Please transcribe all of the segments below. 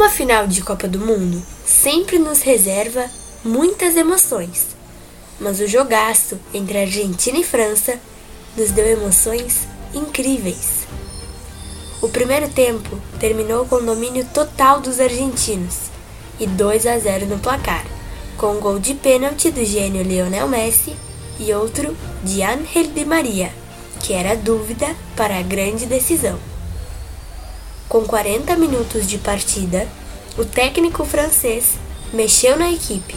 Uma final de Copa do Mundo sempre nos reserva muitas emoções, mas o jogaço entre Argentina e França nos deu emoções incríveis. O primeiro tempo terminou com domínio total dos argentinos e 2 a 0 no placar, com um gol de pênalti do gênio Lionel Messi e outro de Ángel Di Maria, que era dúvida para a grande decisão. Com 40 minutos de partida, o técnico francês mexeu na equipe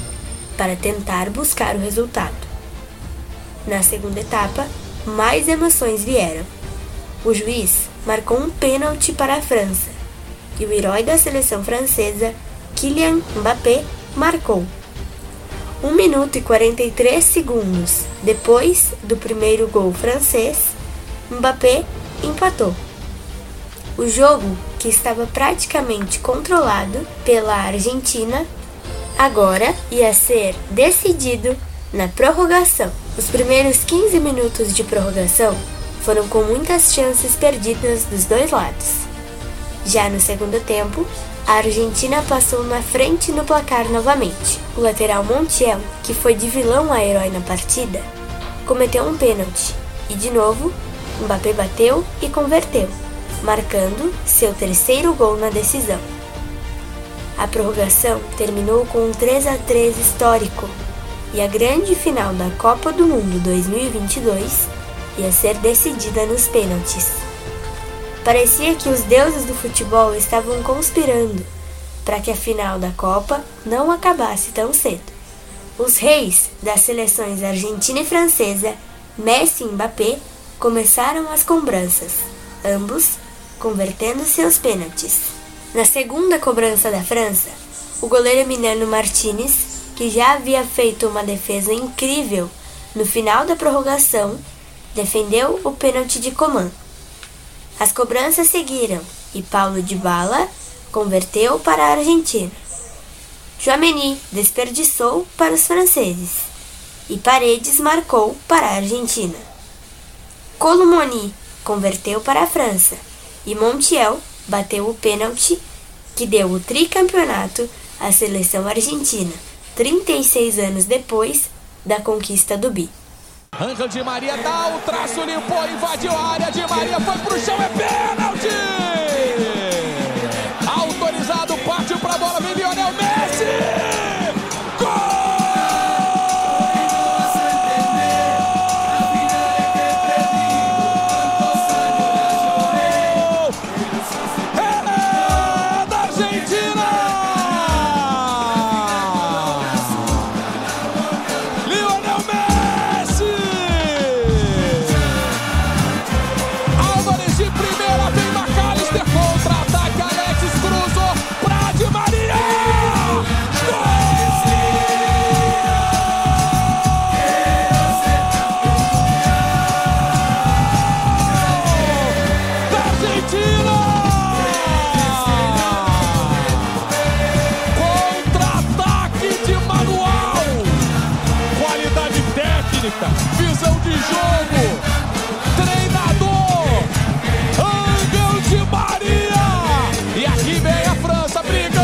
para tentar buscar o resultado. Na segunda etapa, mais emoções vieram. O juiz marcou um pênalti para a França e o herói da seleção francesa, Kylian Mbappé, marcou. 1 minuto e 43 segundos depois do primeiro gol francês, Mbappé empatou. O jogo, que estava praticamente controlado pela Argentina, agora ia ser decidido na prorrogação. Os primeiros 15 minutos de prorrogação foram com muitas chances perdidas dos dois lados. Já no segundo tempo, a Argentina passou na frente no placar novamente. O lateral Montiel, que foi de vilão a herói na partida, cometeu um pênalti e de novo Mbappé bateu e converteu marcando seu terceiro gol na decisão. A prorrogação terminou com um 3 a 3 histórico e a grande final da Copa do Mundo 2022 ia ser decidida nos pênaltis. Parecia que os deuses do futebol estavam conspirando para que a final da Copa não acabasse tão cedo. Os reis das seleções argentina e francesa, Messi e Mbappé, começaram as cobranças, ambos convertendo seus pênaltis. Na segunda cobrança da França, o goleiro Emiliano Martinez, que já havia feito uma defesa incrível no final da prorrogação, defendeu o pênalti de Coman. As cobranças seguiram e Paulo de Bala converteu para a Argentina. Joameni desperdiçou para os franceses e Paredes marcou para a Argentina. Colomoni converteu para a França e Montiel bateu o pênalti que deu o tricampeonato à seleção argentina, 36 anos depois da conquista do bi. Ângelo de Maria dá o traço, limpou, invadiu a área de Maria, foi pro chão, é pênalti!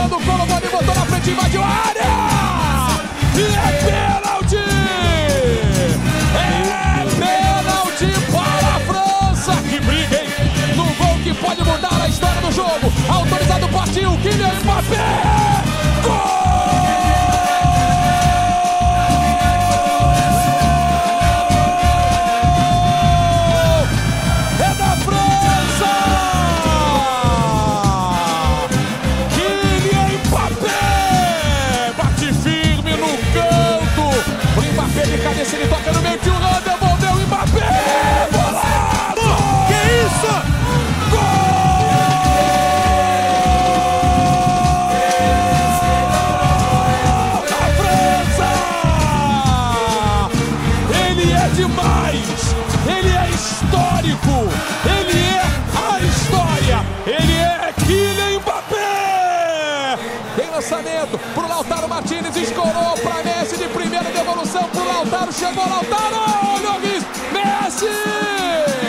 do Colomani, botou na frente, invadiu a área! E é pênalti! É pênalti para a França! Que briga, hein? No gol que pode mudar a história do jogo. Autorizado partiu, Kylian Mbappé! Chegou Lautaro, Jogues, Messi! E aí? Messi!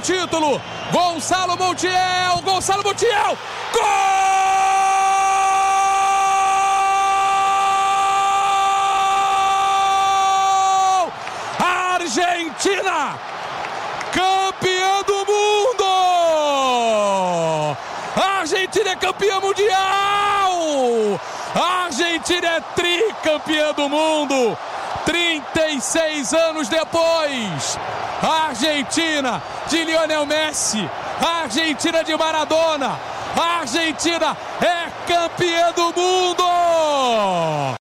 Título! Gonçalo Montiel! Gonçalo Montiel! Gol! Argentina! Campeã do mundo! Argentina é campeã mundial! Argentina é tricampeã do mundo! 36 anos depois, a Argentina de Lionel Messi, a Argentina de Maradona, a Argentina é campeã do mundo!